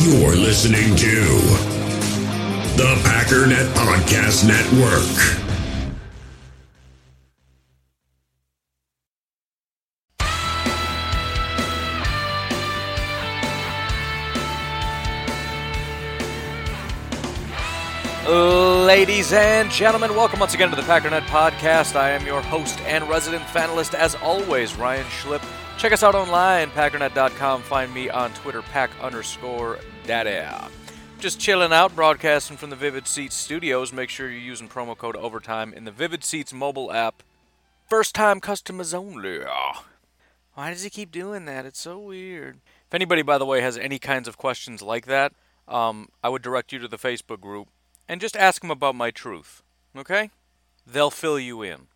You're listening to the Packernet Podcast Network. Ladies and gentlemen, welcome once again to the Packernet Podcast. I am your host and resident fanalist, as always, Ryan Schlip. Check us out online, packernet.com. Find me on Twitter, pack underscore data. Just chilling out, broadcasting from the Vivid Seats studios. Make sure you're using promo code OVERTIME in the Vivid Seats mobile app. First time customers only. Why does he keep doing that? It's so weird. If anybody, by the way, has any kinds of questions like that, um, I would direct you to the Facebook group and just ask them about my truth. Okay? They'll fill you in.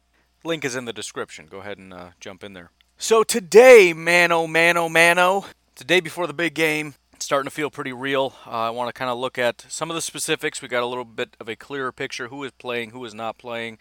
Link is in the description. Go ahead and uh, jump in there. So today, mano, mano, mano, it's the day before the big game. It's starting to feel pretty real. Uh, I want to kind of look at some of the specifics. We got a little bit of a clearer picture who is playing, who is not playing.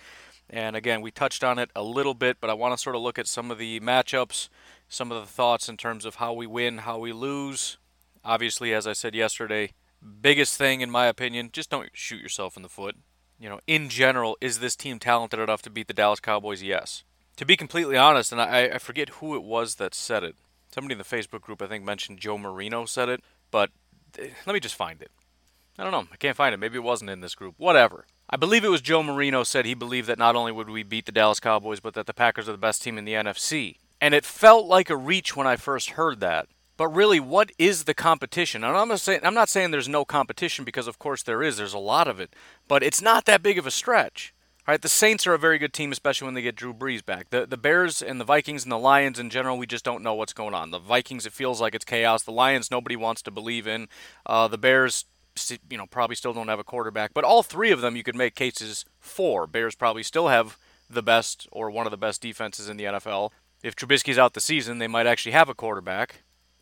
And again, we touched on it a little bit, but I want to sort of look at some of the matchups, some of the thoughts in terms of how we win, how we lose. Obviously, as I said yesterday, biggest thing in my opinion, just don't shoot yourself in the foot. You know, in general, is this team talented enough to beat the Dallas Cowboys? Yes. To be completely honest, and I, I forget who it was that said it. Somebody in the Facebook group, I think, mentioned Joe Marino said it, but eh, let me just find it. I don't know. I can't find it. Maybe it wasn't in this group. Whatever. I believe it was Joe Marino said he believed that not only would we beat the Dallas Cowboys, but that the Packers are the best team in the NFC. And it felt like a reach when I first heard that. But really, what is the competition? And I'm not saying I'm not saying there's no competition because of course there is. There's a lot of it, but it's not that big of a stretch. All right, the Saints are a very good team, especially when they get Drew Brees back. The the Bears and the Vikings and the Lions in general, we just don't know what's going on. The Vikings, it feels like it's chaos. The Lions, nobody wants to believe in. Uh, the Bears, you know, probably still don't have a quarterback. But all three of them, you could make cases for. Bears probably still have the best or one of the best defenses in the NFL. If Trubisky's out the season, they might actually have a quarterback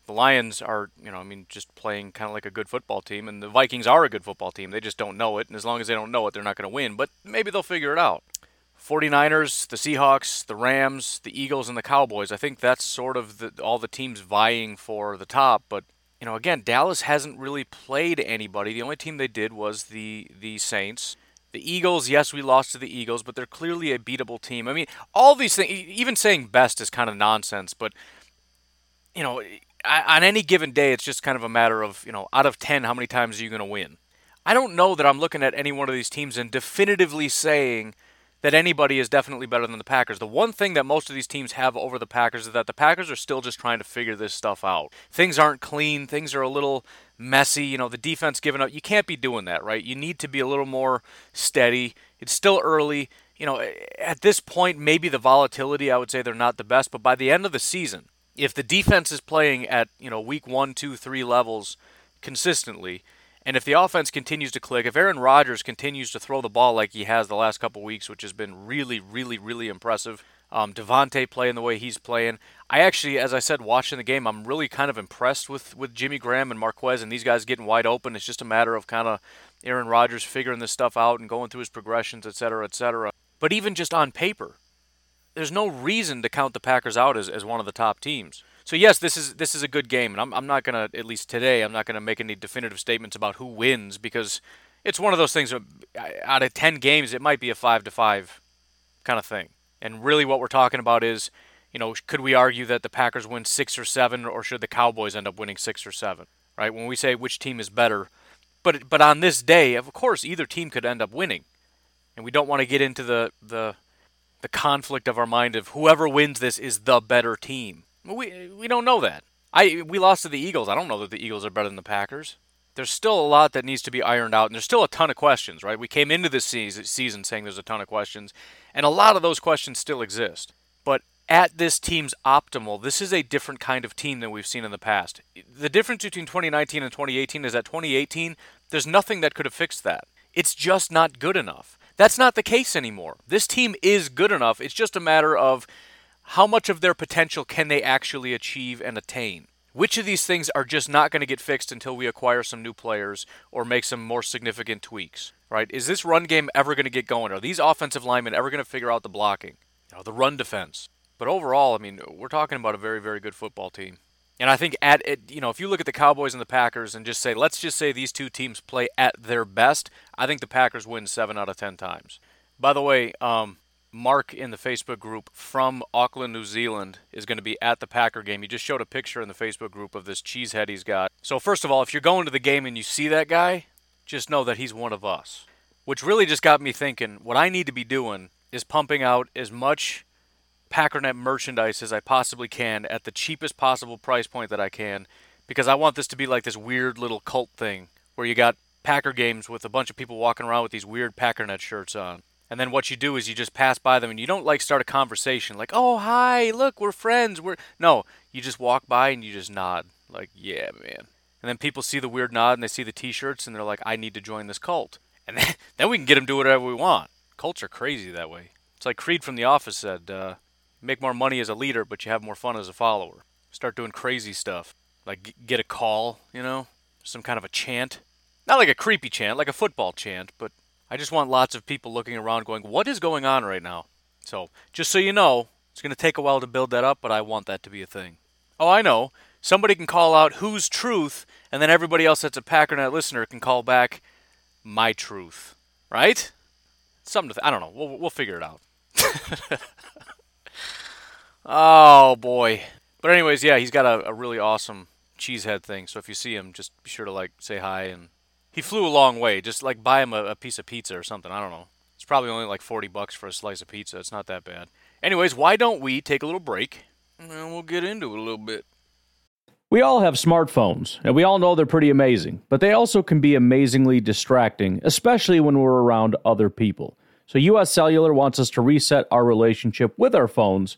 the Lions are, you know, I mean, just playing kind of like a good football team, and the Vikings are a good football team. They just don't know it, and as long as they don't know it, they're not going to win. But maybe they'll figure it out. 49ers, the Seahawks, the Rams, the Eagles, and the Cowboys. I think that's sort of the, all the teams vying for the top. But you know, again, Dallas hasn't really played anybody. The only team they did was the the Saints. The Eagles, yes, we lost to the Eagles, but they're clearly a beatable team. I mean, all these things, even saying best is kind of nonsense, but you know, on any given day, it's just kind of a matter of, you know, out of 10, how many times are you going to win? I don't know that I'm looking at any one of these teams and definitively saying that anybody is definitely better than the Packers. The one thing that most of these teams have over the Packers is that the Packers are still just trying to figure this stuff out. Things aren't clean, things are a little messy. You know, the defense giving up. You can't be doing that, right? You need to be a little more steady. It's still early. You know, at this point, maybe the volatility, I would say they're not the best, but by the end of the season, if the defense is playing at you know week one, two, three levels consistently, and if the offense continues to click, if Aaron Rodgers continues to throw the ball like he has the last couple weeks, which has been really, really, really impressive. Um, Davante playing the way he's playing. I actually, as I said, watching the game, I'm really kind of impressed with, with Jimmy Graham and Marquez and these guys getting wide open. It's just a matter of kind of Aaron Rodgers figuring this stuff out and going through his progressions, et cetera, et cetera. But even just on paper, there's no reason to count the Packers out as, as one of the top teams. So yes, this is this is a good game, and I'm I'm not gonna at least today I'm not gonna make any definitive statements about who wins because it's one of those things. Out of ten games, it might be a five to five kind of thing. And really, what we're talking about is, you know, could we argue that the Packers win six or seven, or should the Cowboys end up winning six or seven? Right? When we say which team is better, but but on this day, of course, either team could end up winning, and we don't want to get into the the the conflict of our mind of whoever wins this is the better team. We we don't know that. I we lost to the Eagles. I don't know that the Eagles are better than the Packers. There's still a lot that needs to be ironed out, and there's still a ton of questions. Right? We came into this season saying there's a ton of questions, and a lot of those questions still exist. But at this team's optimal, this is a different kind of team than we've seen in the past. The difference between 2019 and 2018 is that 2018, there's nothing that could have fixed that. It's just not good enough. That's not the case anymore. This team is good enough. It's just a matter of how much of their potential can they actually achieve and attain. Which of these things are just not going to get fixed until we acquire some new players or make some more significant tweaks, right? Is this run game ever going to get going? Are these offensive linemen ever going to figure out the blocking, you know, the run defense? But overall, I mean, we're talking about a very, very good football team. And I think at you know, if you look at the Cowboys and the Packers and just say, let's just say these two teams play at their best, I think the Packers win seven out of ten times. By the way, um, Mark in the Facebook group from Auckland, New Zealand, is going to be at the Packer game. He just showed a picture in the Facebook group of this cheesehead he's got. So first of all, if you're going to the game and you see that guy, just know that he's one of us. Which really just got me thinking, what I need to be doing is pumping out as much Packernet merchandise as I possibly can at the cheapest possible price point that I can because I want this to be like this weird little cult thing where you got Packer games with a bunch of people walking around with these weird Packernet shirts on. And then what you do is you just pass by them and you don't like start a conversation like, "Oh, hi, look, we're friends." We're No, you just walk by and you just nod like, "Yeah, man." And then people see the weird nod and they see the t-shirts and they're like, "I need to join this cult." And then, then we can get them to do whatever we want. Cults are crazy that way. It's like Creed from The Office said, uh, make more money as a leader, but you have more fun as a follower. Start doing crazy stuff, like get a call, you know, some kind of a chant. Not like a creepy chant, like a football chant, but I just want lots of people looking around going, what is going on right now? So, just so you know, it's going to take a while to build that up, but I want that to be a thing. Oh, I know. Somebody can call out whose truth, and then everybody else that's a Packernet listener can call back my truth. Right? Something to th- I don't know. We'll, we'll figure it out. oh, boy. But, anyways, yeah, he's got a, a really awesome cheesehead thing. So, if you see him, just be sure to, like, say hi and he flew a long way. Just like buy him a, a, piece of pizza or something. I don't know. It's probably only like 40 bucks for a slice of pizza. It's not that bad. Anyways, why don't we take a little break and we'll get into it a little bit. We all have smartphones, and we all know they're pretty amazing, but they also can be amazingly distracting, especially when we're around other people. So, US Cellular wants us to reset our relationship with our phones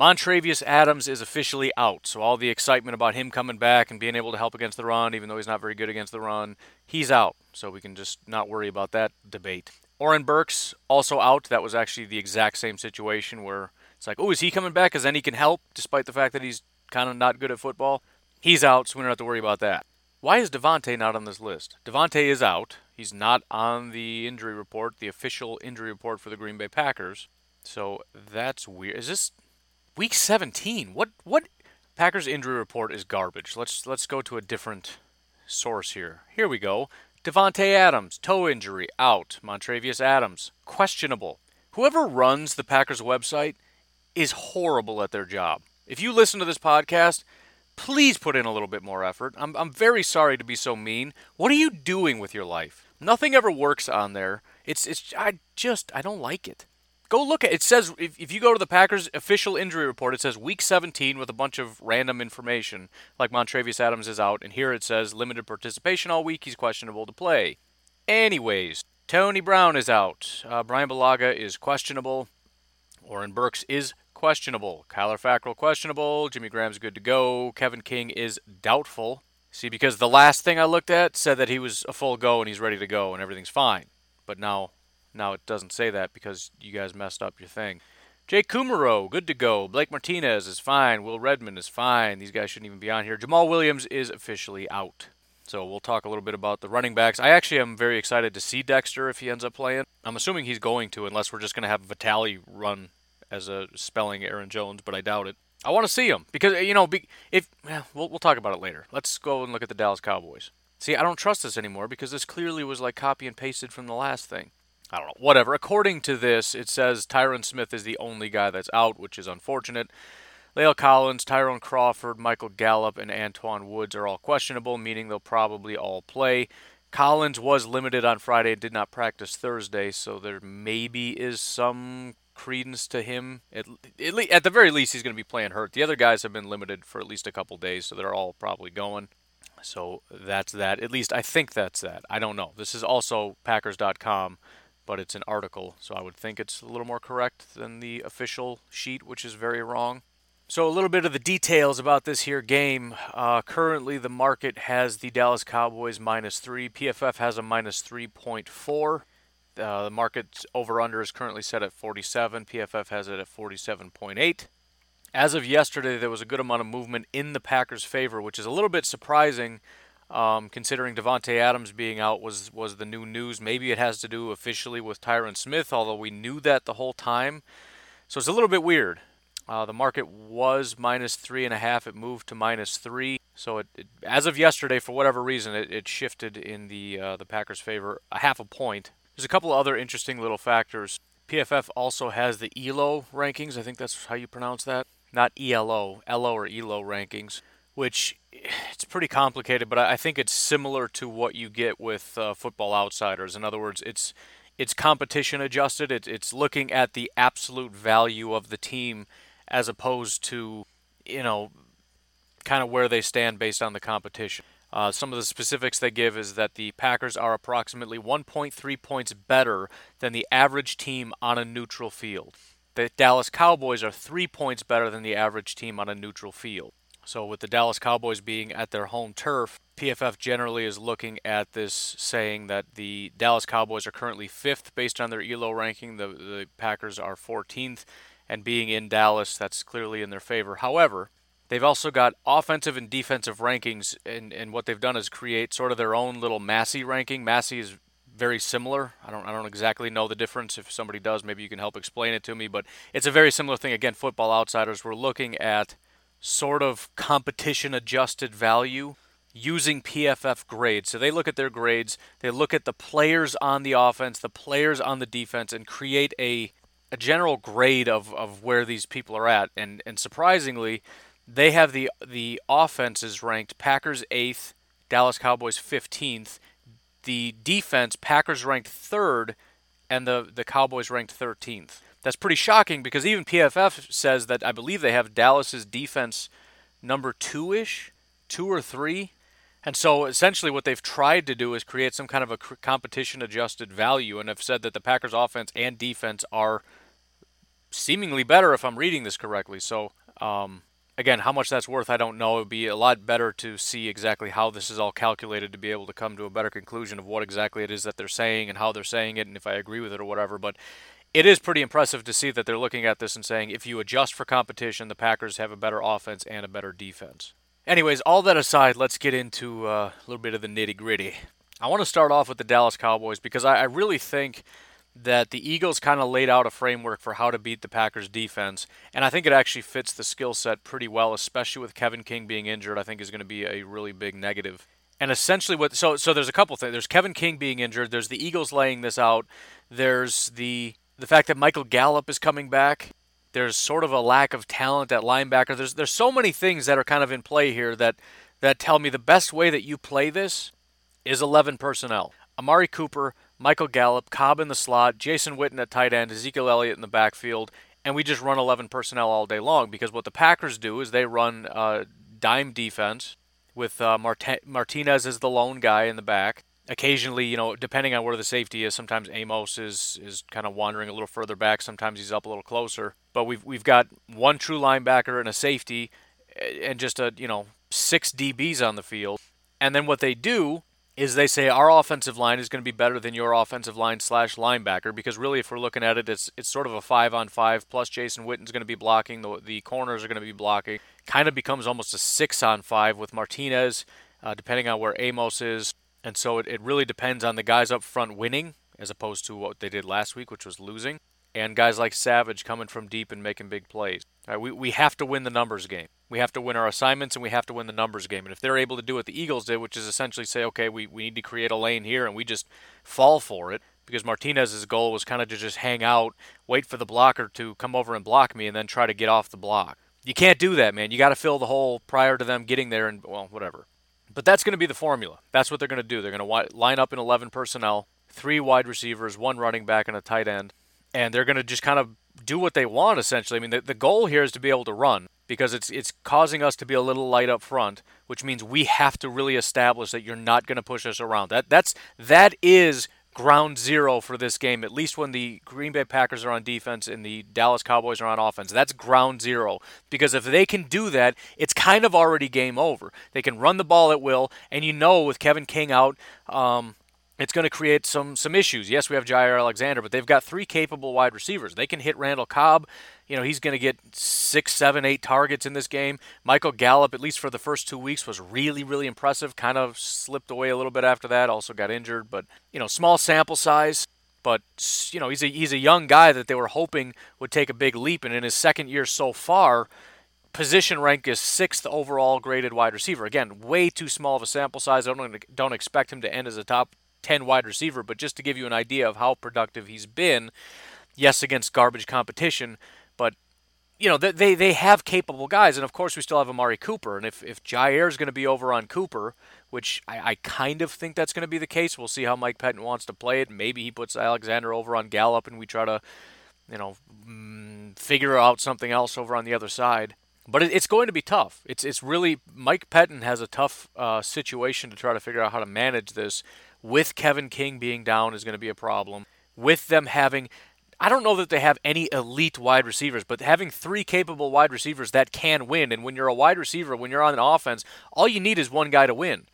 Montravius Adams is officially out, so all the excitement about him coming back and being able to help against the run, even though he's not very good against the run, he's out. So we can just not worry about that debate. Oren Burks also out. That was actually the exact same situation where it's like, oh, is he coming back? Because then he can help, despite the fact that he's kind of not good at football. He's out, so we don't have to worry about that. Why is Davante not on this list? Davante is out. He's not on the injury report, the official injury report for the Green Bay Packers. So that's weird. Is this week 17? What what Packers injury report is garbage. Let's let's go to a different source here. Here we go. Davante Adams, toe injury, out. Montravius Adams, questionable. Whoever runs the Packers website is horrible at their job. If you listen to this podcast, please put in a little bit more effort. I'm, I'm very sorry to be so mean. What are you doing with your life? Nothing ever works on there. It's it's I just I don't like it. Go look at it. says if, if you go to the Packers official injury report, it says week 17 with a bunch of random information, like Montravius Adams is out, and here it says limited participation all week. He's questionable to play. Anyways, Tony Brown is out. Uh, Bryan Bulaga is questionable. Oren Burks is questionable. Kyler Fackrell questionable. Jimmy Graham's good to go. Kevin King is doubtful. See, because the last thing I looked at said that he was a full go and he's ready to go and everything's fine. But now now it doesn't say that because you guys messed up your thing. Jay Kumerow, good to go. Blake Martinez is fine. Will Redmond is fine. These guys shouldn't even be on here. Jamaal Williams is officially out. So we'll talk a little bit about the running backs. I actually am very excited to see Dexter if he ends up playing. I'm assuming he's going to, unless we're just going to have Vitale run as a spelling Aaron Jones, but I doubt it. I want to see him because you know if we'll we'll talk about it later. Let's go and look at the Dallas Cowboys. See, I don't trust this anymore because this clearly was like copy and pasted from the last thing. I don't know. Whatever. According to this, it says Tyron Smith is the only guy that's out, which is unfortunate. La'el Collins, Tyrone Crawford, Michael Gallup, and Antwaun Woods are all questionable, meaning they'll probably all play. Collins was limited on Friday did not practice Thursday, so there maybe is some credence to him. At, at, at the very least, he's going to be playing hurt. The other guys have been limited for at least a couple days, so they're all probably going. So that's that. At least I think that's that. I don't know. This is also Packers.com, but it's an article, so I would think it's a little more correct than the official sheet, which is very wrong. So, a little bit of the details about this here game. Uh, currently, the market has the Dallas Cowboys minus three. PFF has a minus 3.4. Uh, the market over under is currently set at 47. PFF has it at 47.8. As of yesterday, there was a good amount of movement in the Packers' favor, which is a little bit surprising um, considering Davante Adams being out was, was the new news. Maybe it has to do officially with Tyron Smith, although we knew that the whole time. So it's a little bit weird. Uh, the market was minus three and a half. It moved to minus three. So it, it as of yesterday, for whatever reason, it, it shifted in the uh, the Packers' favor a half a point. There's a couple other interesting little factors. PFF also has the ELO rankings. I think that's how you pronounce that. Not ELO, ELO or ELO rankings, which it's pretty complicated, but I think it's similar to what you get with uh, Football Outsiders. In other words, it's it's competition adjusted. It, it's looking at the absolute value of the team as opposed to, you know, kind of where they stand based on the competition. Uh, some of the specifics they give is that the Packers are approximately 1.3 points better than the average team on a neutral field. The Dallas Cowboys are three points better than the average team on a neutral field. So, with the Dallas Cowboys being at their home turf, PFF generally is looking at this saying that the Dallas Cowboys are currently fifth based on their ELO ranking. The, the Packers are 14th and being in Dallas, that's clearly in their favor. However, they've also got offensive and defensive rankings, and, and what they've done is create sort of their own little Massey ranking. Massey is very similar. I don't I don't exactly know the difference. If somebody does, maybe you can help explain it to me. But it's a very similar thing. Again, football outsiders. We're looking at sort of competition adjusted value using PFF grades. So they look at their grades, they look at the players on the offense, the players on the defense, and create a a general grade of, of where these people are at. And and surprisingly, they have the the offenses ranked Packers eighth, Dallas Cowboys fifteenth. The defense, Packers ranked third, and the, the Cowboys ranked thirteenth. That's pretty shocking because even PFF says that I believe they have Dallas's defense number two ish, two or three. And so essentially, what they've tried to do is create some kind of a competition adjusted value and have said that the Packers' offense and defense are seemingly better if I'm reading this correctly. So, um, again, how much that's worth, I don't know. It would be a lot better to see exactly how this is all calculated to be able to come to a better conclusion of what exactly it is that they're saying and how they're saying it and if I agree with it or whatever. But it is pretty impressive to see that they're looking at this and saying if you adjust for competition, the Packers have a better offense and a better defense. Anyways, all that aside, let's get into uh, a little bit of the nitty gritty. I want to start off with the Dallas Cowboys because I, I really think that the Eagles kind of laid out a framework for how to beat the Packers defense, and I think it actually fits the skill set pretty well, especially with Kevin King being injured. I think is going to be a really big negative. And essentially, what so so there's a couple things. There's Kevin King being injured. There's the Eagles laying this out. There's the the fact that Michael Gallup is coming back. There's sort of a lack of talent at linebacker. There's there's so many things that are kind of in play here that that tell me the best way that you play this is 11 personnel. Amari Cooper, Michael Gallup, Cobb in the slot, Jason Witten at tight end, Ezekiel Elliott in the backfield, and we just run 11 personnel all day long because what the Packers do is they run uh, dime defense with uh, Mart- Martinez as the lone guy in the back. Occasionally, you know, depending on where the safety is, sometimes Amos is is kind of wandering a little further back. Sometimes he's up a little closer. But we've we've got one true linebacker and a safety, and just a you know six DBs on the field. And then what they do is they say our offensive line is going to be better than your offensive line slash linebacker because really if we're looking at it it's it's sort of a five on five plus Jason Witten's going to be blocking the the corners are going to be blocking kind of becomes almost a six on five with Martinez uh, depending on where Amos is and so it, it really depends on the guys up front winning as opposed to what they did last week which was losing and guys like Savage coming from deep and making big plays. We, we have to win the numbers game. We have to win our assignments and we have to win the numbers game. And if they're able to do what the Eagles did, which is essentially say, okay, we, we need to create a lane here and we just fall for it, because Martinez's goal was kind of to just hang out, wait for the blocker to come over and block me, and then try to get off the block. You can't do that, man. You got to fill the hole prior to them getting there, and well, whatever. But that's going to be the formula. That's what they're going to do. They're going to line up in 11 personnel, three wide receivers, one running back, and a tight end, and they're going to just kind of do what they want essentially. I mean, the, the goal here is to be able to run because it's it's causing us to be a little light up front, which means we have to really establish that you're not going to push us around. That that's that is ground zero for this game, at least when the Green Bay Packers are on defense and the Dallas Cowboys are on offense. That's ground zero. Because if they can do that, it's kind of already game over. They can run the ball at will, and you know with Kevin King out, um, it's going to create some some issues. Yes, we have Jaire Alexander, but they've got three capable wide receivers. They can hit Randall Cobb. You know, he's going to get six, seven, eight targets in this game. Michael Gallup, at least for the first two weeks, was really, really impressive. Kind of slipped away a little bit after that. Also got injured, but you know, small sample size. But you know, he's a he's a young guy that they were hoping would take a big leap, and in his second year so far, position rank is sixth overall graded wide receiver. Again, way too small of a sample size. I don't don't expect him to end as a top 10 wide receiver, but just to give you an idea of how productive he's been, yes, against garbage competition, but you know they they have capable guys, and of course we still have Amari Cooper, and if if Jaire is going to be over on Cooper, which I, I kind of think that's going to be the case, we'll see how Mike Pettine wants to play it. Maybe he puts Alexander over on Gallup, and we try to, you know, mm, figure out something else over on the other side. But it, it's going to be tough. It's it's really Mike Pettine has a tough uh, situation to try to figure out how to manage this with Kevin King being down is going to be a problem. With them having, I don't know that they have any elite wide receivers, but having three capable wide receivers that can win. And when you're a wide receiver, when you're on an offense, all you need is one guy to win.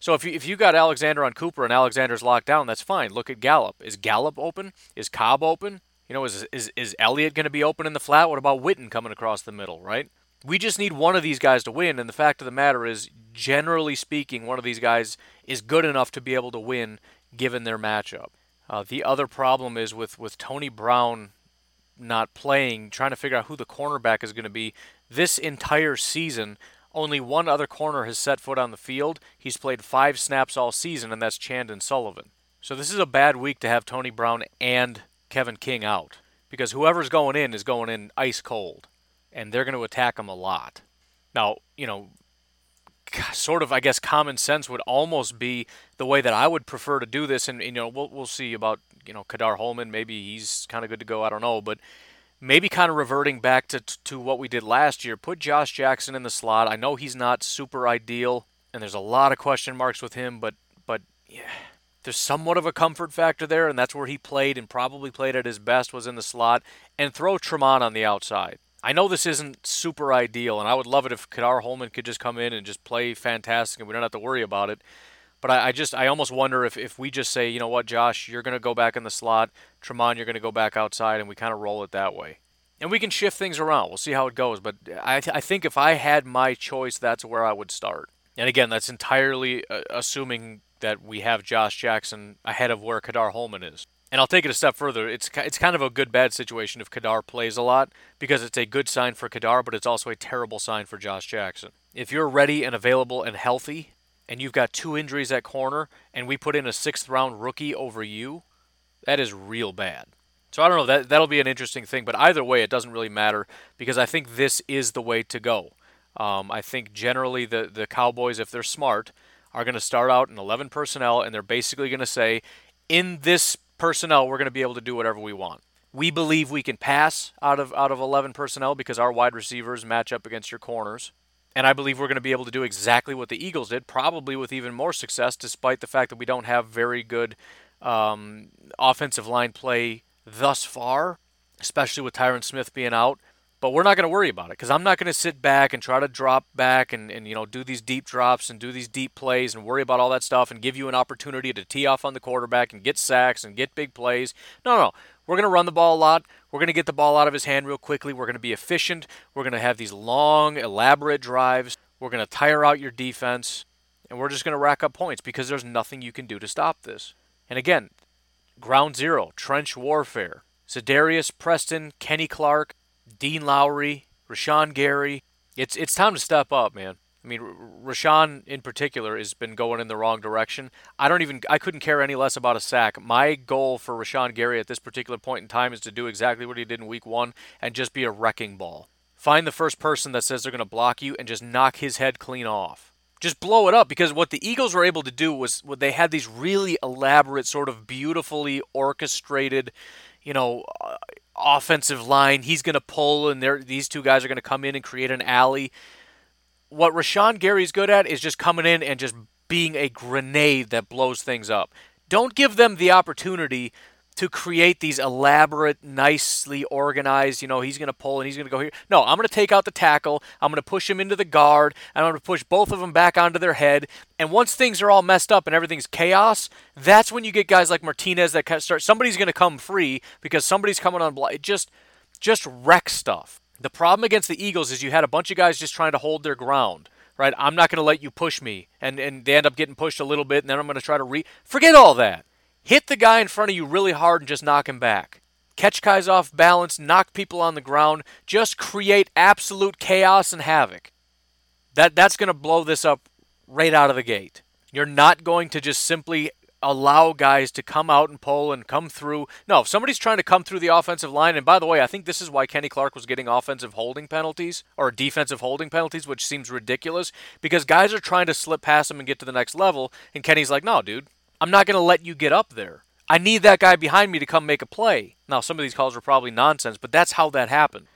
So if you, if you got Alexander on Cooper and Alexander's locked down, that's fine. Look at Gallup. Is Gallup open? Is Cobb open? You know, is is is Elliott going to be open in the flat? What about Witten coming across the middle? Right? We just need one of these guys to win, and the fact of the matter is, generally speaking, one of these guys is good enough to be able to win given their matchup. Uh, the other problem is with, with Tony Brown not playing, trying to figure out who the cornerback is going to be. This entire season, only one other corner has set foot on the field. He's played five snaps all season, and that's Chandon Sullivan. So this is a bad week to have Tony Brown and Kevin King out because whoever's going in is going in ice cold and they're going to attack him a lot. Now, you know, sort of, I guess, common sense would almost be the way that I would prefer to do this. And, you know, we'll, we'll see about, you know, Ka'dar Hollman. Maybe he's kind of good to go. I don't know. But maybe kind of reverting back to, to what we did last year. Put Josh Jackson in the slot. I know he's not super ideal, and there's a lot of question marks with him, but, but yeah, there's somewhat of a comfort factor there, and that's where he played and probably played at his best was in the slot. And throw Tramon on the outside. I know this isn't super ideal, and I would love it if Ka'dar Hollman could just come in and just play fantastic and we don't have to worry about it. But I, I just I almost wonder if, if we just say, you know what, Josh, you're going to go back in the slot, Tramon, you're going to go back outside, and we kind of roll it that way. And we can shift things around. We'll see how it goes. But I, I think if I had my choice, that's where I would start. And again, that's entirely uh, assuming that we have Josh Jackson ahead of where Ka'dar Hollman is. And I'll take it a step further. It's it's kind of a good bad situation if Ka'dar plays a lot because it's a good sign for Ka'dar, but it's also a terrible sign for Josh Jackson. If you're ready and available and healthy, and you've got two injuries at corner, and we put in a sixth round rookie over you, that is real bad. So I don't know. That that'll be an interesting thing. But either way, it doesn't really matter because I think this is the way to go. Um, I think generally the the Cowboys, if they're smart, are going to start out in 11 personnel, and they're basically going to say, in this personnel, we're going to be able to do whatever we want. We believe we can pass out of out of 11 personnel because our wide receivers match up against your corners. And I believe we're going to be able to do exactly what the Eagles did, probably with even more success, despite the fact that we don't have very good um, offensive line play thus far, especially with Tyron Smith being out. But we're not going to worry about it because I'm not going to sit back and try to drop back and, and you know do these deep drops and do these deep plays and worry about all that stuff and give you an opportunity to tee off on the quarterback and get sacks and get big plays. No, no. We're going to run the ball a lot. We're going to get the ball out of his hand real quickly. We're going to be efficient. We're going to have these long, elaborate drives. We're going to tire out your defense. And we're just going to rack up points because there's nothing you can do to stop this. And again, ground zero, trench warfare. Za'Darius Preston, Kenny Clark, Dean Lowry, Rashan Gary. It's it's time to step up, man. I mean, Rashan in particular has been going in the wrong direction. I don't even I couldn't care any less about a sack. My goal for Rashan Gary at this particular point in time is to do exactly what he did in week 1 and just be a wrecking ball. Find the first person that says they're going to block you and just knock his head clean off. Just blow it up because what the Eagles were able to do was they had these really elaborate sort of beautifully orchestrated, you know, uh, offensive line. He's going to pull and these two guys are going to come in and create an alley what Rashan Gary's good at is just coming in and just being a grenade that blows things up. Don't give them the opportunity to create these elaborate, nicely organized, you know, he's going to pull and he's going to go here. No, I'm going to take out the tackle. I'm going to push him into the guard. And I'm going to push both of them back onto their head. And once things are all messed up and everything's chaos, that's when you get guys like Martinez that start. Somebody's going to come free because somebody's coming on. It just, just wreck stuff. The problem against the Eagles is you had a bunch of guys just trying to hold their ground, right? I'm not going to let you push me. And, and they end up getting pushed a little bit, and then I'm going to try to re. Forget all that. Hit the guy in front of you really hard and just knock him back. Catch guys off balance, knock people on the ground, just create absolute chaos and havoc. That, that's going to blow this up right out of the gate. You're not going to just simply allow guys to come out and pull and come through. No, if somebody's trying to come through the offensive line, and by the way, I think this is why Kenny Clark was getting offensive holding penalties or defensive holding penalties, which seems ridiculous because guys are trying to slip past him and get to the next level, and Kenny's like, no, dude, I'm not going to let you get up there. I need that guy behind me to come make a play. Now, some of these calls are probably nonsense, but that's how that happened.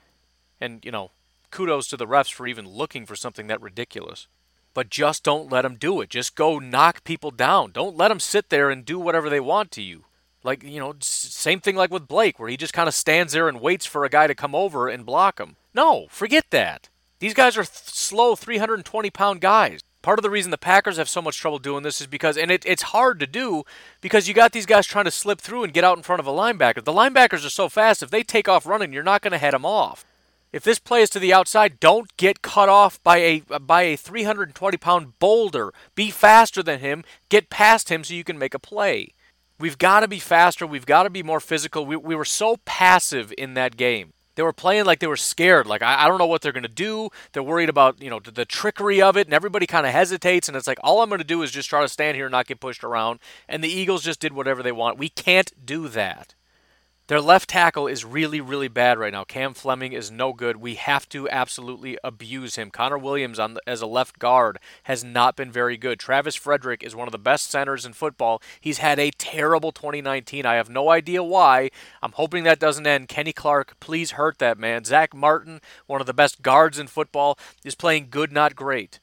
And, you know, kudos to the refs for even looking for something that ridiculous but just don't let them do it. Just go knock people down. Don't let them sit there and do whatever they want to you. Like, you know, same thing like with Blake, where he just kind of stands there and waits for a guy to come over and block him. No, forget that. These guys are th- slow 320 pound guys. Part of the reason the Packers have so much trouble doing this is because, and it, it's hard to do because you got these guys trying to slip through and get out in front of a linebacker. The linebackers are so fast, if they take off running, you're not going to head them off. If this play is to the outside, don't get cut off by a by a 320 pound boulder. Be faster than him. Get past him so you can make a play. We've got to be faster. We've got to be more physical. We, we were so passive in that game. They were playing like they were scared. Like I, I don't know what they're going to do. They're worried about you know the, the trickery of it, and everybody kind of hesitates. And it's like all I'm going to do is just try to stand here and not get pushed around. And the Eagles just did whatever they want. We can't do that. Their left tackle is really, really bad right now. Cam Fleming is no good. We have to absolutely abuse him. Connor Williams on the, as a left guard has not been very good. Travis Frederick is one of the best centers in football. He's had a terrible 2019. I have no idea why. I'm hoping that doesn't end. Kenny Clark, please hurt that man. Zack Martin, one of the best guards in football, is playing good, not great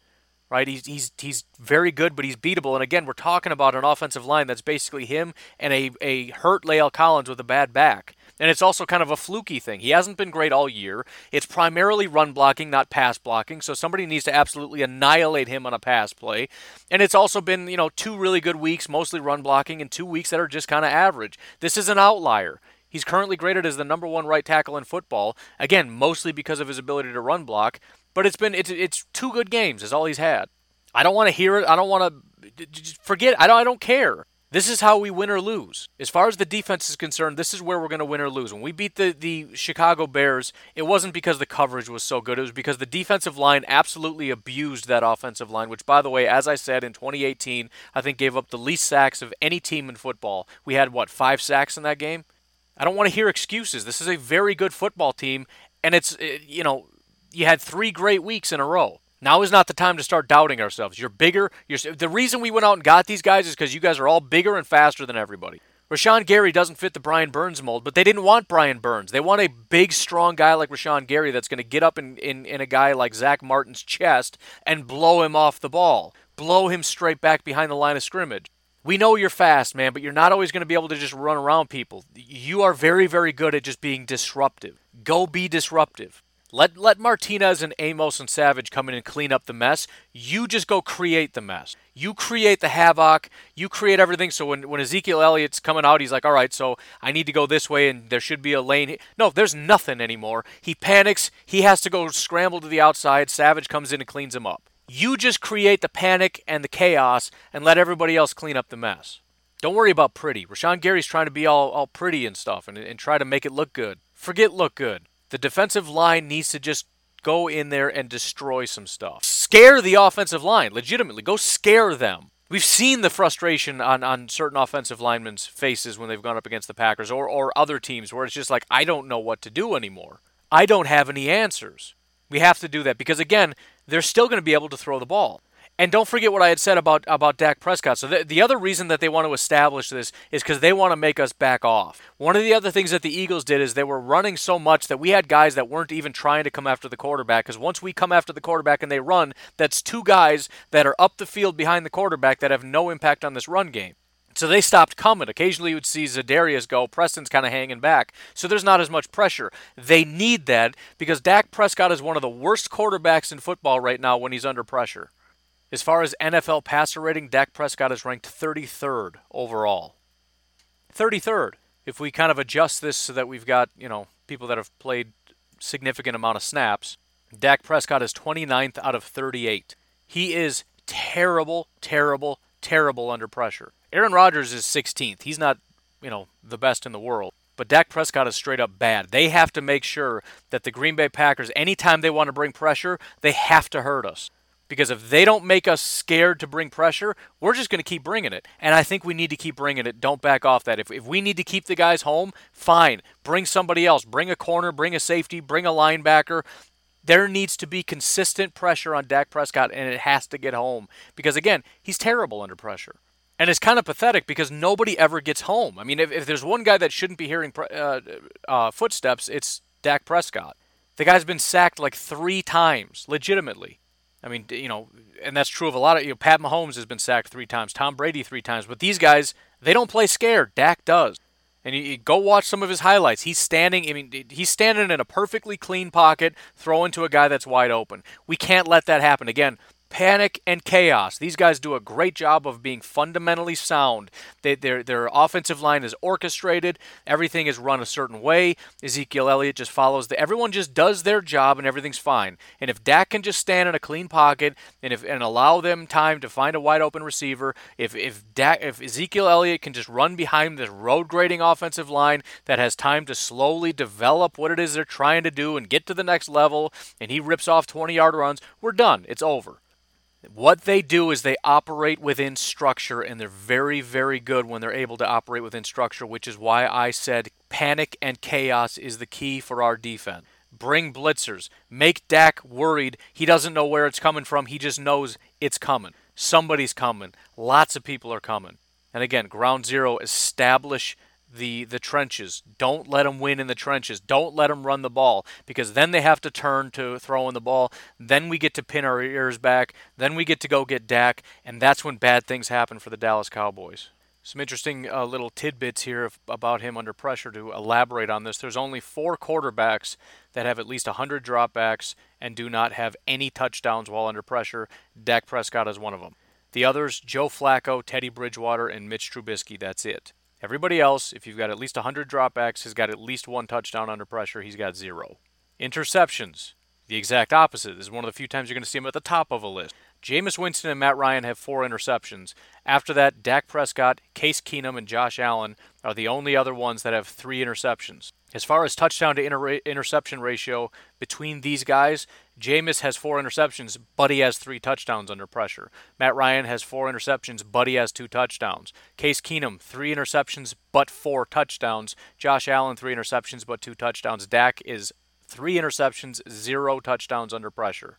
right? He's he's he's very good, but he's beatable. And again, we're talking about an offensive line that's basically him and a a hurt La'el Collins with a bad back. And it's also kind of a fluky thing. He hasn't been great all year. It's primarily run blocking, not pass blocking. So somebody needs to absolutely annihilate him on a pass play. And it's also been, you know, two really good weeks, mostly run blocking, and two weeks that are just kind of average. This is an outlier. He's currently graded as the number one right tackle in football. Again, mostly because of his ability to run block. But it's been it's it's two good games is all he's had. I don't want to hear it. I don't want to forget. I don't I don't care. This is how we win or lose. As far as the defense is concerned, this is where we're going to win or lose. When we beat the, the Chicago Bears, it wasn't because the coverage was so good. It was because the defensive line absolutely abused that offensive line, which, by the way, as I said, in 2018, I think gave up the least sacks of any team in football. We had, what, five sacks in that game? I don't want to hear excuses. This is a very good football team, and it's, eh, you know, you had three great weeks in a row. Now is not the time to start doubting ourselves. You're bigger. You're, the reason we went out and got these guys is because you guys are all bigger and faster than everybody. Rashan Gary doesn't fit the Brian Burns mold, but they didn't want Brian Burns. They want a big, strong guy like Rashan Gary that's going to get up in, in, in a guy like Zack Martin's chest and blow him off the ball, blow him straight back behind the line of scrimmage. We know you're fast, man, but you're not always going to be able to just run around people. You are very, very good at just being disruptive. Go be disruptive. Let let Martinez and Amos and Savage come in and clean up the mess. You just go create the mess. You create the havoc. You create everything. So when, when Ezekiel Elliott's coming out, he's like, all right, so I need to go this way and there should be a lane. No, there's nothing anymore. He panics. He has to go scramble to the outside. Savage comes in and cleans him up. You just create the panic and the chaos and let everybody else clean up the mess. Don't worry about pretty. Rashan Gary's trying to be all, all pretty and stuff and, and try to make it look good. Forget look good. The defensive line needs to just go in there and destroy some stuff. Scare the offensive line, legitimately. Go scare them. We've seen the frustration on, on certain offensive linemen's faces when they've gone up against the Packers or, or other teams where it's just like, I don't know what to do anymore. I don't have any answers. We have to do that because, again, they're still going to be able to throw the ball. And don't forget what I had said about about Dak Prescott. So the, the other reason that they want to establish this is because they want to make us back off. One of the other things that the Eagles did is they were running so much that we had guys that weren't even trying to come after the quarterback. Because once we come after the quarterback and they run, that's two guys that are up the field behind the quarterback that have no impact on this run game. So they stopped coming. Occasionally you would see Za'Darius go. Preston's kind of hanging back. So there's not as much pressure. They need that because Dak Prescott is one of the worst quarterbacks in football right now when he's under pressure. As far as NFL passer rating, Dak Prescott is ranked 33rd overall. 33rd. If we kind of adjust this so that we've got, you know, people that have played significant amount of snaps, Dak Prescott is 29th out of 38. He is terrible, terrible, terrible under pressure. Aaron Rodgers is 16th. He's not, you know, the best in the world. But Dak Prescott is straight up bad. They have to make sure that the Green Bay Packers, anytime they want to bring pressure, they have to hurt us. Because if they don't make us scared to bring pressure, we're just going to keep bringing it. And I think we need to keep bringing it. Don't back off that. If, if we need to keep the guys home, fine. Bring somebody else. Bring a corner, bring a safety, bring a linebacker. There needs to be consistent pressure on Dak Prescott, and it has to get home. Because, again, he's terrible under pressure. And it's kind of pathetic because nobody ever gets home. I mean, if, if there's one guy that shouldn't be hearing uh, uh, footsteps, it's Dak Prescott. The guy's been sacked like three times, legitimately. I mean, you know, and that's true of a lot of you know, Pat Mahomes has been sacked three times, Tom Brady three times, but these guys they don't play scared. Dak does. And you, you, go watch some of his highlights. He's standing. I mean, he's standing in a perfectly clean pocket, throwing to a guy that's wide open. We can't let that happen again panic and chaos. These guys do a great job of being fundamentally sound. They, their their offensive line is orchestrated. Everything is run a certain way. Ezekiel Elliott just follows the. Everyone just does their job and everything's fine. And if Dak can just stand in a clean pocket and if and allow them time to find a wide open receiver, if if Dak if Ezekiel Elliott can just run behind this road grading offensive line that has time to slowly develop what it is they're trying to do and get to the next level, and he rips off 20 yard runs, we're done. It's over. What they do is they operate within structure, and they're very, very good when they're able to operate within structure, which is why I said panic and chaos is the key for our defense. Bring blitzers. Make Dak worried. He doesn't know where it's coming from. He just knows it's coming. Somebody's coming. Lots of people are coming. And again, ground zero, establish the the trenches. Don't let them win in the trenches. Don't let them run the ball because then they have to turn to throwing the ball. Then we get to pin our ears back. Then we get to go get Dak, and that's when bad things happen for the Dallas Cowboys. Some interesting uh, little tidbits here about him under pressure to elaborate on this. There's only four quarterbacks that have at least 100 dropbacks and do not have any touchdowns while under pressure. Dak Prescott is one of them. The others, Joe Flacco, Teddy Bridgewater, and Mitch Trubisky. That's it. Everybody else, if you've got at least 100 dropbacks, has got at least one touchdown under pressure. He's got zero. Interceptions, the exact opposite. This is one of the few times you're going to see him at the top of a list. Jameis Winston and Matt Ryan have four interceptions. After that, Dak Prescott, Case Keenum, and Josh Allen are the only other ones that have three interceptions. As far as touchdown to inter- interception ratio between these guys, Jameis has four interceptions, but he has three touchdowns under pressure. Matt Ryan has four interceptions, but he has two touchdowns. Case Keenum, three interceptions, but four touchdowns. Josh Allen, three interceptions, but two touchdowns. Dak is three interceptions, zero touchdowns under pressure.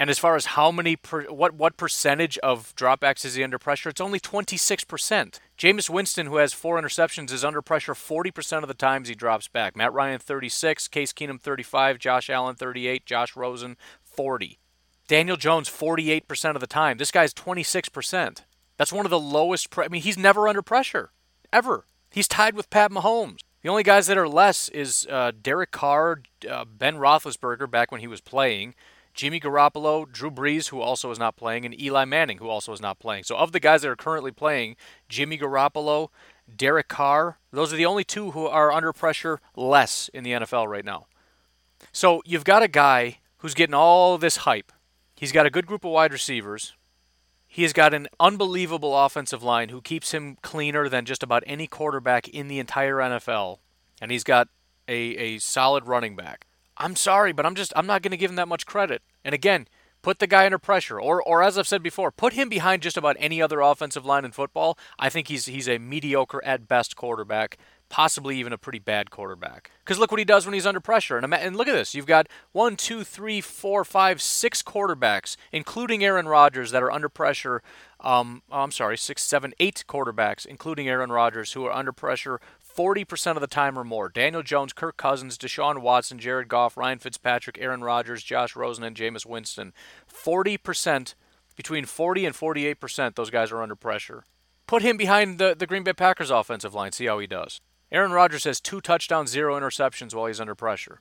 And as far as how many, per, what what percentage of dropbacks is he under pressure? It's only 26%. Jameis Winston, who has four interceptions, is under pressure 40% of the times he drops back. Matt Ryan 36, Case Keenum 35, Josh Allen 38, Josh Rosen 40. Daniel Jones 48% of the time. This guy's 26%. That's one of the lowest. Pre- I mean, he's never under pressure, ever. He's tied with Pat Mahomes. The only guys that are less is uh, Derek Carr, uh, Ben Roethlisberger back when he was playing. Jimmy Garoppolo, Drew Brees, who also is not playing, and Eli Manning, who also is not playing. So, of the guys that are currently playing, Jimmy Garoppolo, Derek Carr, those are the only two who are under pressure less in the NFL right now. So, you've got a guy who's getting all this hype. He's got a good group of wide receivers. He has got an unbelievable offensive line who keeps him cleaner than just about any quarterback in the entire NFL. And he's got a, a solid running back. I'm sorry, but I'm just I'm not going to give him that much credit. And again, put the guy under pressure, or or as I've said before, put him behind just about any other offensive line in football. I think he's he's a mediocre at best quarterback, possibly even a pretty bad quarterback. Because look what he does when he's under pressure. And, and look at this: you've got one, two, three, four, five, six quarterbacks, including Aaron Rodgers, that are under pressure. Um, oh, I'm sorry, six, seven, eight quarterbacks, including Aaron Rodgers, who are under pressure 40% of the time or more. Daniel Jones, Kirk Cousins, Deshaun Watson, Jared Goff, Ryan Fitzpatrick, Aaron Rodgers, Josh Rosen, and Jameis Winston. 40%, between 40 and 48%, those guys are under pressure. Put him behind the, the Green Bay Packers offensive line, see how he does. Aaron Rodgers has two touchdowns, zero interceptions while he's under pressure.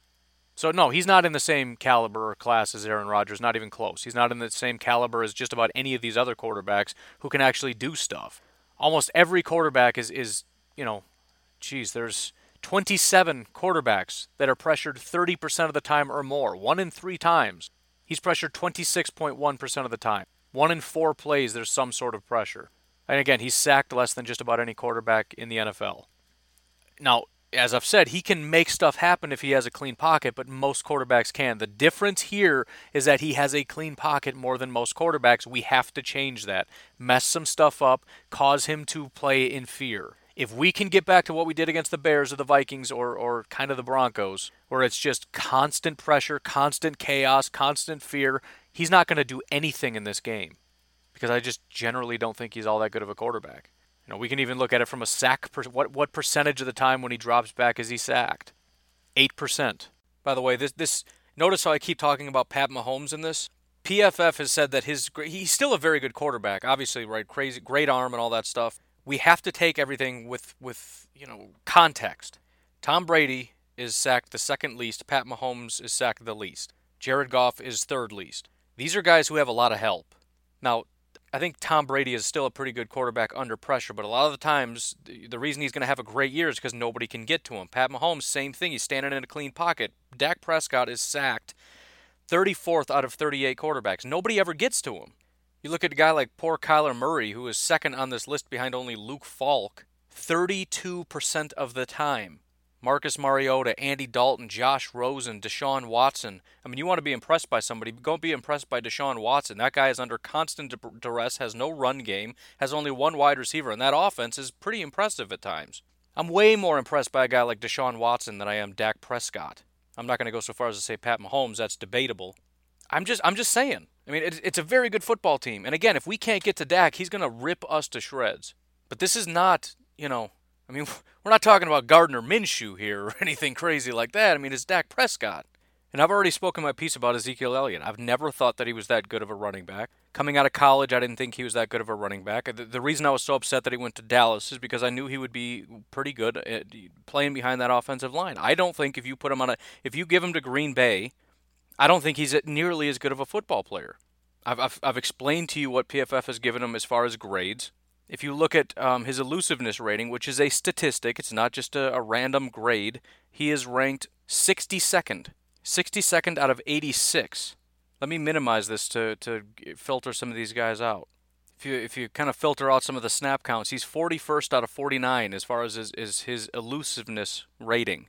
So, no, he's not in the same caliber or class as Aaron Rodgers, not even close. He's not in the same caliber as just about any of these other quarterbacks who can actually do stuff. Almost every quarterback is, is you know, geez, there's 27 quarterbacks that are pressured 30% of the time or more, one in three times. He's pressured 26.1% of the time. One in four plays, there's some sort of pressure. And again, he's sacked less than just about any quarterback in the NFL. Now, as I've said, he can make stuff happen if he has a clean pocket, but most quarterbacks can. The difference here is that he has a clean pocket more than most quarterbacks. We have to change that. Mess some stuff up, cause him to play in fear if we can get back to what we did against the Bears or the Vikings or, or kind of the Broncos, where it's just constant pressure, constant chaos, constant fear, he's not going to do anything in this game because I just generally don't think he's all that good of a quarterback. You know, we can even look at it from a sack. Per, what what percentage of the time when he drops back is he sacked? Eight percent. By the way, this this notice how I keep talking about Pat Mahomes in this. PFF has said that his he's still a very good quarterback. Obviously, right, crazy, great arm and all that stuff we have to take everything with with you know context. Tom Brady is sacked the second least. Pat Mahomes is sacked the least. Jared Goff is third least. These are guys who have a lot of help. Now, I think Tom Brady is still a pretty good quarterback under pressure, but a lot of the times the reason he's going to have a great year is because nobody can get to him. Pat Mahomes, same thing. He's standing in a clean pocket. Dak Prescott is sacked 34th out of 38 quarterbacks. Nobody ever gets to him. You look at a guy like poor Kyler Murray, who is second on this list behind only Luke Falk, 32% of the time. Marcus Mariota, Andy Dalton, Josh Rosen, Deshaun Watson. I mean, you want to be impressed by somebody, go be impressed by Deshaun Watson. That guy is under constant duress, has no run game, has only one wide receiver, and that offense is pretty impressive at times. I'm way more impressed by a guy like Deshaun Watson than I am Dak Prescott. I'm not going to go so far as to say Pat Mahomes, that's debatable. I'm just I'm just saying. I mean, it's a very good football team. And again, if we can't get to Dak, he's going to rip us to shreds. But this is not, you know, I mean, we're not talking about Gardner Minshew here or anything crazy like that. I mean, it's Dak Prescott. And I've already spoken my piece about Ezekiel Elliott. I've never thought that he was that good of a running back. Coming out of college, I didn't think he was that good of a running back. The, the reason I was so upset that he went to Dallas is because I knew he would be pretty good at playing behind that offensive line. I don't think if you put him on a, if you give him to Green Bay, I don't think he's nearly as good of a football player. I've, I've, I've explained to you what PFF has given him as far as grades. If you look at um, his elusiveness rating, which is a statistic, it's not just a, a random grade, he is ranked 62nd. 62nd out of 86. Let me minimize this to, to filter some of these guys out. If you, if you kind of filter out some of the snap counts, he's 41st out of 49 as far as his, is his elusiveness rating.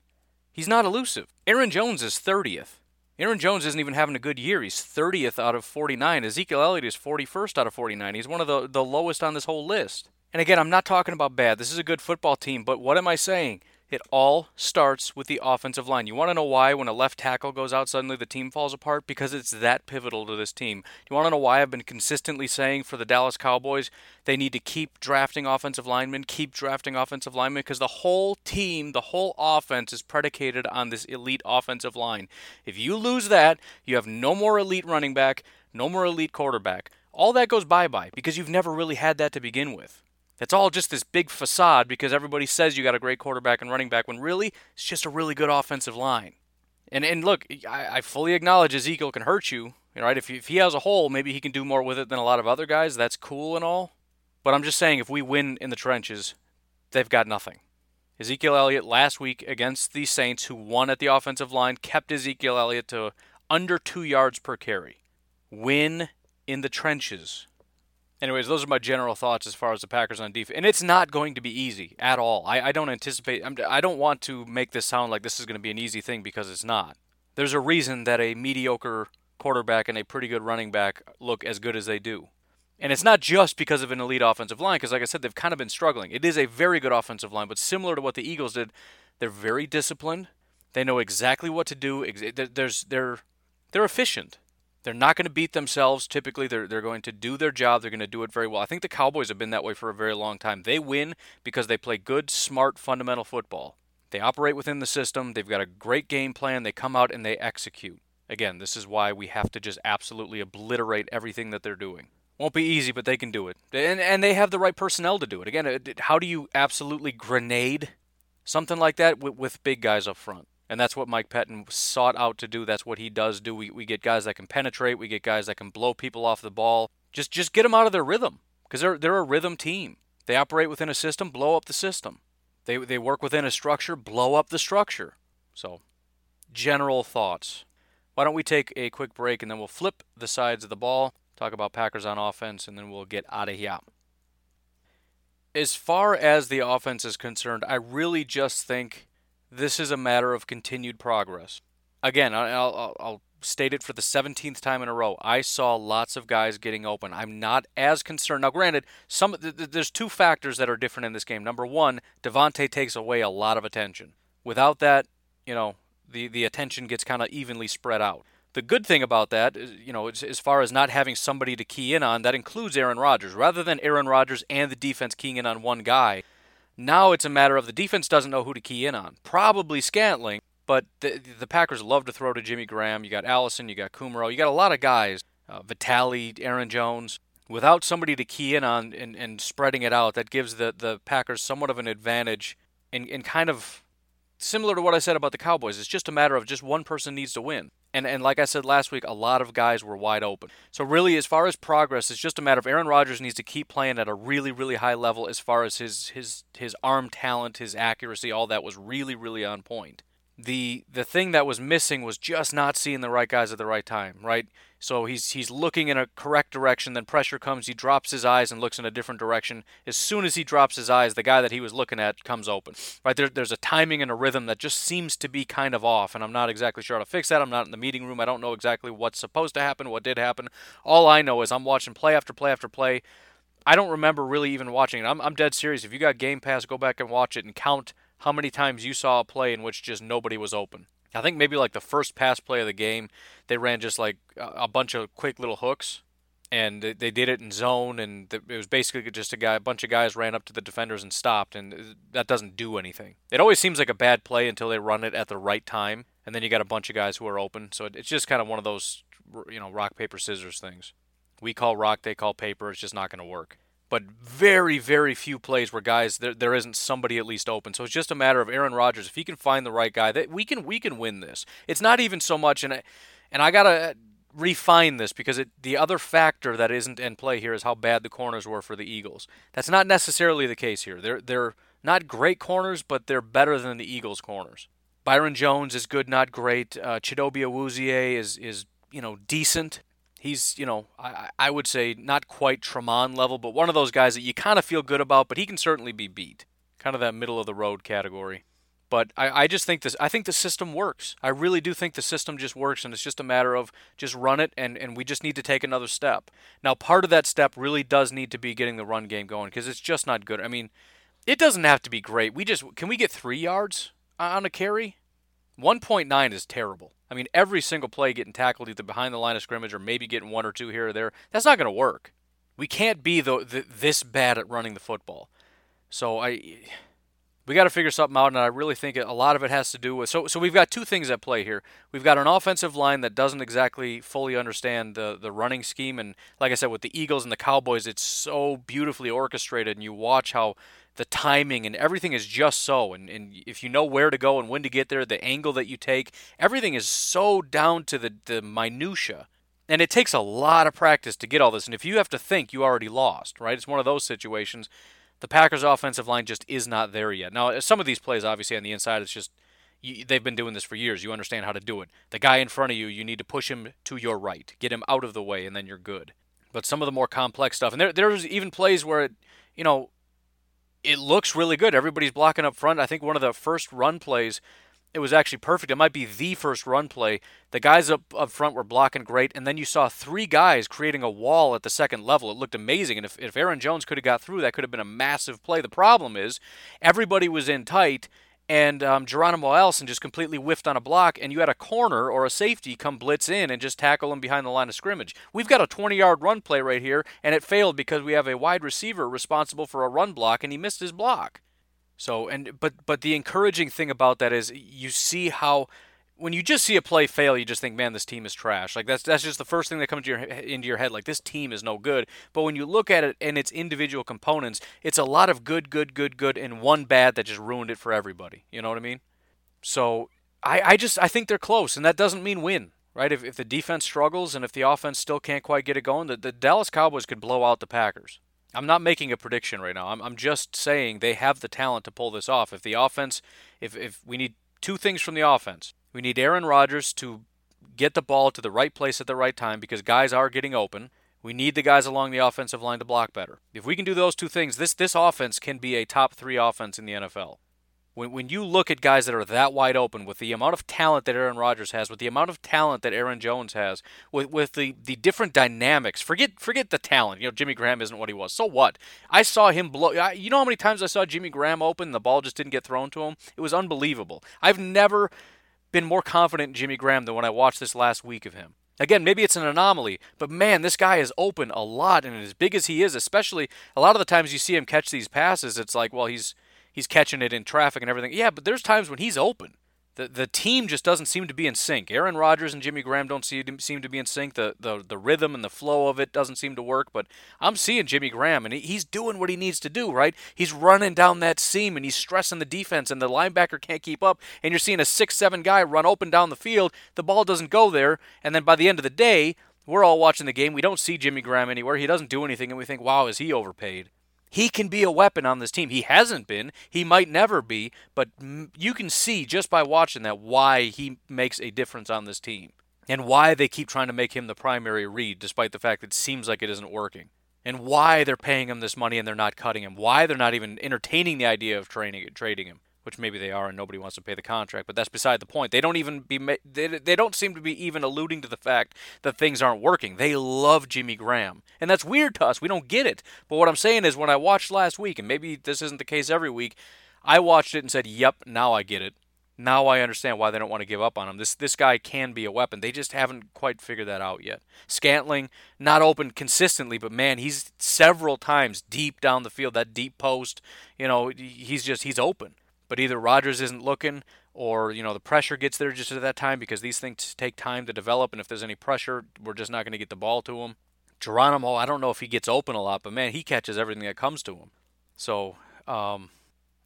He's not elusive. Aaron Jones is 30th. Aaron Jones isn't even having a good year. He's 30th out of 49. Ezekiel Elliott is 41st out of 49. He's one of the, the lowest on this whole list. And again, I'm not talking about bad. This is a good football team, but what am I saying? It all starts with the offensive line. You want to know why when a left tackle goes out, suddenly the team falls apart? Because it's that pivotal to this team. You want to know why I've been consistently saying for the Dallas Cowboys they need to keep drafting offensive linemen, keep drafting offensive linemen? Because the whole team, the whole offense is predicated on this elite offensive line. If you lose that, you have no more elite running back, no more elite quarterback. All that goes bye bye because you've never really had that to begin with. It's all just this big facade because everybody says you got a great quarterback and running back when really it's just a really good offensive line. And and look, I, I fully acknowledge Ezekiel can hurt you. Right? If, if he has a hole, maybe he can do more with it than a lot of other guys. That's cool and all. But I'm just saying, if we win in the trenches, they've got nothing. Ezekiel Elliott last week against the Saints, who won at the offensive line, kept Ezekiel Elliott to under two yards per carry. Win in the trenches. Anyways, those are my general thoughts as far as the Packers on defense, and it's not going to be easy at all. I, I don't anticipate. I'm, I don't want to make this sound like this is going to be an easy thing because it's not. There's a reason that a mediocre quarterback and a pretty good running back look as good as they do. And it's not just because of an elite offensive line, because like I said, they've kind of been struggling. It is a very good offensive line, but similar to what the Eagles did, they're very disciplined. They know exactly what to do. There's they're they're efficient. They're not going to beat themselves. Typically, they're they're going to do their job. They're going to do it very well. I think the Cowboys have been that way for a very long time. They win because they play good, smart, fundamental football. They operate within the system. They've got a great game plan. They come out and they execute. Again, this is why we have to just absolutely obliterate everything that they're doing. Won't be easy, but they can do it. And, and they have the right personnel to do it. Again, uh, how do you absolutely grenade something like that with, with big guys up front? And that's what Mike Pettine sought out to do. That's what he does do. We, we get guys that can penetrate. We get guys that can blow people off the ball. Just just get them out of their rhythm because they're they're a rhythm team. They operate within a system. Blow up the system. They they work within a structure. Blow up the structure. So, general thoughts. Why don't we take a quick break and then we'll flip the sides of the ball talk about Packers on offense, and then we'll get out of here. As far as the offense is concerned, I really just think this is a matter of continued progress. Again, I'll, I'll, state it for the 17th time in a row. I saw lots of guys getting open. I'm not as concerned. Now, granted, some there's two factors that are different in this game. Number one, Davante takes away a lot of attention. Without that, you know, the, the attention gets kind of evenly spread out. The good thing about that, is, you know, as far as not having somebody to key in on, that includes Aaron Rodgers. Rather than Aaron Rodgers and the defense keying in on one guy, now it's a matter of the defense doesn't know who to key in on. Probably Scantling, but the, the Packers love to throw to Jimmy Graham. You got Allison, you got Kumerow, you got a lot of guys, uh, Vitale, Aaron Jones. Without somebody to key in on and, and spreading it out, that gives the, the Packers somewhat of an advantage and, in kind of similar to what I said about the Cowboys. It's just a matter of just one person needs to win. And and like I said last week, a lot of guys were wide open. So really, as far as progress, it's just a matter of Aaron Rodgers needs to keep playing at a really really high level as far as his his his arm talent, his accuracy, all that was really really on point the the thing that was missing was just not seeing the right guys at the right time, right? So he's he's looking in a correct direction, then pressure comes, he drops his eyes and looks in a different direction. As soon as he drops his eyes, the guy that he was looking at comes open. Right there, there's a timing and a rhythm that just seems to be kind of off, and I'm not exactly sure how to fix that. I'm not in the meeting room. I don't know exactly what's supposed to happen, what did happen. All I know is I'm watching play after play after play. I don't remember really even watching it. I'm, I'm dead serious. If you got Game Pass, go back and watch it and count how many times you saw a play in which just nobody was open. I think maybe like the first pass play of the game, they ran just like a bunch of quick little hooks, and they did it in zone, and it was basically just a guy, a bunch of guys ran up to the defenders and stopped, and uh, that doesn't do anything. It always seems like a bad play until they run it at the right time, and then you got a bunch of guys who are open. So it's just kind of one of those, you know, rock paper scissors things. We call rock, they call paper. It's just not going to work but very, very few plays where guys there, there isn't somebody at least open. So it's just a matter of Aaron Rodgers. If he can find the right guy, that we can we can win this. It's not even so much, and I, and I gotta refine this because it, the other factor that isn't in play here is how bad the corners were for the Eagles. That's not necessarily the case here. They're they're not great corners, but they're better than the Eagles' corners. Byron Jones is good, not great. Uh, Chidobe Awuzie is is you know decent he's you know I, I would say not quite Tramon level, but one of those guys that you kind of feel good about, but he can certainly be beat. Kind of that middle of the road category. But I, I just think this I think the system works. I really do think the system just works and it's just a matter of just run it and, and we just need to take another step. Now part of that step really does need to be getting the run game going because it's just not good. I mean, it doesn't have to be great. We just can we get three yards on a carry? 1.9 is terrible. I mean, every single play getting tackled either behind the line of scrimmage or maybe getting one or two here or there. That's not going to work. We can't be the, the, this bad at running the football. So I we got to figure something out, and I really think a lot of it has to do with. So, so we've got two things at play here. We've got an offensive line that doesn't exactly fully understand the the running scheme, and like I said, with the Eagles and the Cowboys, it's so beautifully orchestrated, and you watch how the timing and everything is just so. And, and if you know where to go and when to get there, the angle that you take, everything is so down to the, the minutia. And it takes a lot of practice to get all this. And if you have to think, you already lost, right? It's one of those situations. The Packers' offensive line just is not there yet. Now, some of these plays, obviously, on the inside, it's just you, they've been doing this for years. You understand how to do it. The guy in front of you, you need to push him to your right, get him out of the way, and then you're good. But some of the more complex stuff, and there there's even plays where it, you know, it looks really good. Everybody's blocking up front. I think one of the first run plays it was actually perfect. It might be the first run play. The guys up, up front were blocking great, and then you saw three guys creating a wall at the second level. It looked amazing. And if, if Aaron Jones could have got through, that could have been a massive play. The problem is everybody was in tight, and um, Geronimo Allison just completely whiffed on a block, and you had a corner or a safety come blitz in and just tackle him behind the line of scrimmage. We've got a 20 yard run play right here, and it failed because we have a wide receiver responsible for a run block, and he missed his block. So and but but the encouraging thing about that is you see how when you just see a play fail, you just think, man, this team is trash. Like that's that's just the first thing that comes your, into your head. Like this team is no good. But when you look at it and its individual components, it's a lot of good, good, good, good, and one bad that just ruined it for everybody. You know what I mean? So I, I just I think they're close, and that doesn't mean win, right? If if the defense struggles and if the offense still can't quite get it going, the, the Dallas Cowboys could blow out the Packers. I'm not making a prediction right now. I'm, I'm just saying they have the talent to pull this off. If the offense, if, if we need two things from the offense, we need Aaron Rodgers to get the ball to the right place at the right time because guys are getting open. We need the guys along the offensive line to block better. If we can do those two things, this this offense can be a top three offense in the NFL. When, when you look at guys that are that wide open, with the amount of talent that Aaron Rodgers has, with the amount of talent that Aaron Jones has, with with the, the different dynamics, forget forget the talent. You know, Jimmy Graham isn't what he was. So what? I saw him blow. I, you know how many times I saw Jimmy Graham open, and the ball just didn't get thrown to him. It was unbelievable. I've never been more confident in Jimmy Graham than when I watched this last week of him. Again, maybe it's an anomaly, but man, this guy is open a lot, and as big as he is, especially a lot of the times you see him catch these passes, it's like, well, he's he's catching it in traffic and everything. Yeah, but there's times when he's open. The, the team just doesn't seem to be in sync. Aaron Rodgers and Jimmy Graham don't see, seem to be in sync. The, the the rhythm and the flow of it doesn't seem to work. But I'm seeing Jimmy Graham, and he's doing what he needs to do, right? He's running down that seam, and he's stressing the defense, and the linebacker can't keep up. And you're seeing a six-seven guy run open down the field. The ball doesn't go there, and then by the end of the day, we're all watching the game. We don't see Jimmy Graham anywhere. He doesn't do anything, and we think, wow, is he overpaid? He can be a weapon on this team. He hasn't been. He might never be, but you can see just by watching that why he makes a difference on this team and why they keep trying to make him the primary read despite the fact that it seems like it isn't working. And why they're paying him this money and they're not cutting him. Why they're not even entertaining the idea of training, trading him which maybe they are and nobody wants to pay the contract, but that's beside the point. They don't even be they, they don't seem to be even alluding to the fact that things aren't working. They love Jimmy Graham. And that's weird to us. We don't get it. But what I'm saying is when I watched last week and maybe this isn't the case every week, I watched it and said, "Yep, now I get it." Now I understand why they don't want to give up on him. This this guy can be a weapon. They just haven't quite figured that out yet. Scantling not open consistently, but man, he's several times deep down the field, that deep post. You know, he's just he's open but either Rodgers isn't looking or you know the pressure gets there just at that time because these things take time to develop and if there's any pressure we're just not going to get the ball to him. Geronimo i don't know if he gets open a lot but man he catches everything that comes to him. So um,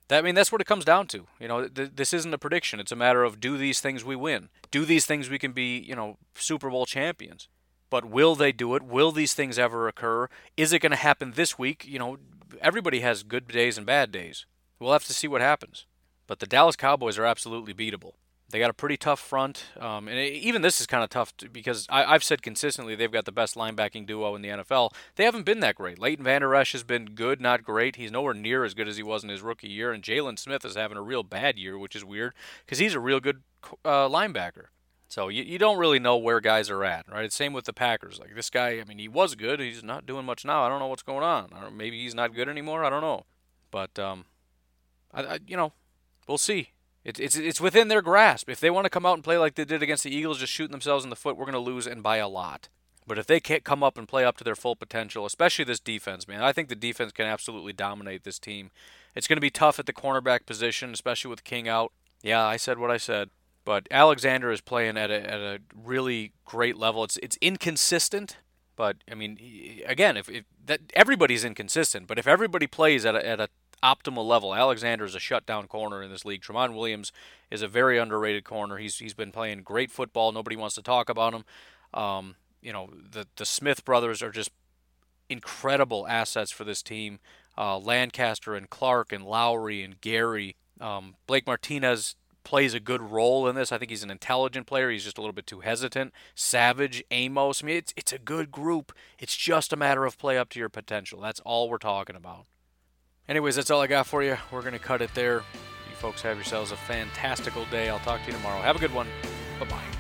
that, i mean that's what it comes down to. You know th- this isn't a prediction. It's a matter of do these things we win? Do these things we can be you know super bowl champions? But will they do it? Will these things ever occur? Is it going to happen this week? You know everybody has good days and bad days. We'll have to see what happens but the Dallas Cowboys are absolutely beatable. They got a pretty tough front, um, and even this is kind of tough to, because I, have said consistently they've got the best linebacking duo in the NFL. They haven't been that great. Leighton Vander Esch has been good, not great. He's nowhere near as good as he was in his rookie year, and Jaylon Smith is having a real bad year, which is weird because he's a real good uh, linebacker. So you, you don't really know where guys are at, right? It's same with the Packers. Like this guy, I mean, he was good. He's not doing much now. I don't know what's going on. Or maybe he's not good anymore. I don't know. But um, I, I you know, We'll see. It's it's it's within their grasp. If they want to come out and play like they did against the Eagles, just shooting themselves in the foot, we're going to lose and by a lot. But if they can't come up and play up to their full potential, especially this defense, man, I think the defense can absolutely dominate this team. It's going to be tough at the cornerback position, especially with King out. Yeah, I said what I said. But Alexander is playing at a, at a really great level. It's it's inconsistent, but I mean, again, if, if that everybody's inconsistent, but if everybody plays at a, at a optimal level. Alexander is a shutdown corner in this league. Tramon Williams is a very underrated corner. He's he's been playing great football. Nobody wants to talk about him. Um, you know, the the Smith brothers are just incredible assets for this team. Uh, Lancaster and Clark and Lowry and Gary. Um, Blake Martinez plays a good role in this. I think he's an intelligent player. He's just a little bit too hesitant. Savage, Amos. I mean, it's it's a good group. It's just a matter of play up to your potential. That's all we're talking about. Anyways, that's all I got for you. We're gonna cut it there. You folks have yourselves a fantastical day. I'll talk to you tomorrow. Have a good one. Bye bye.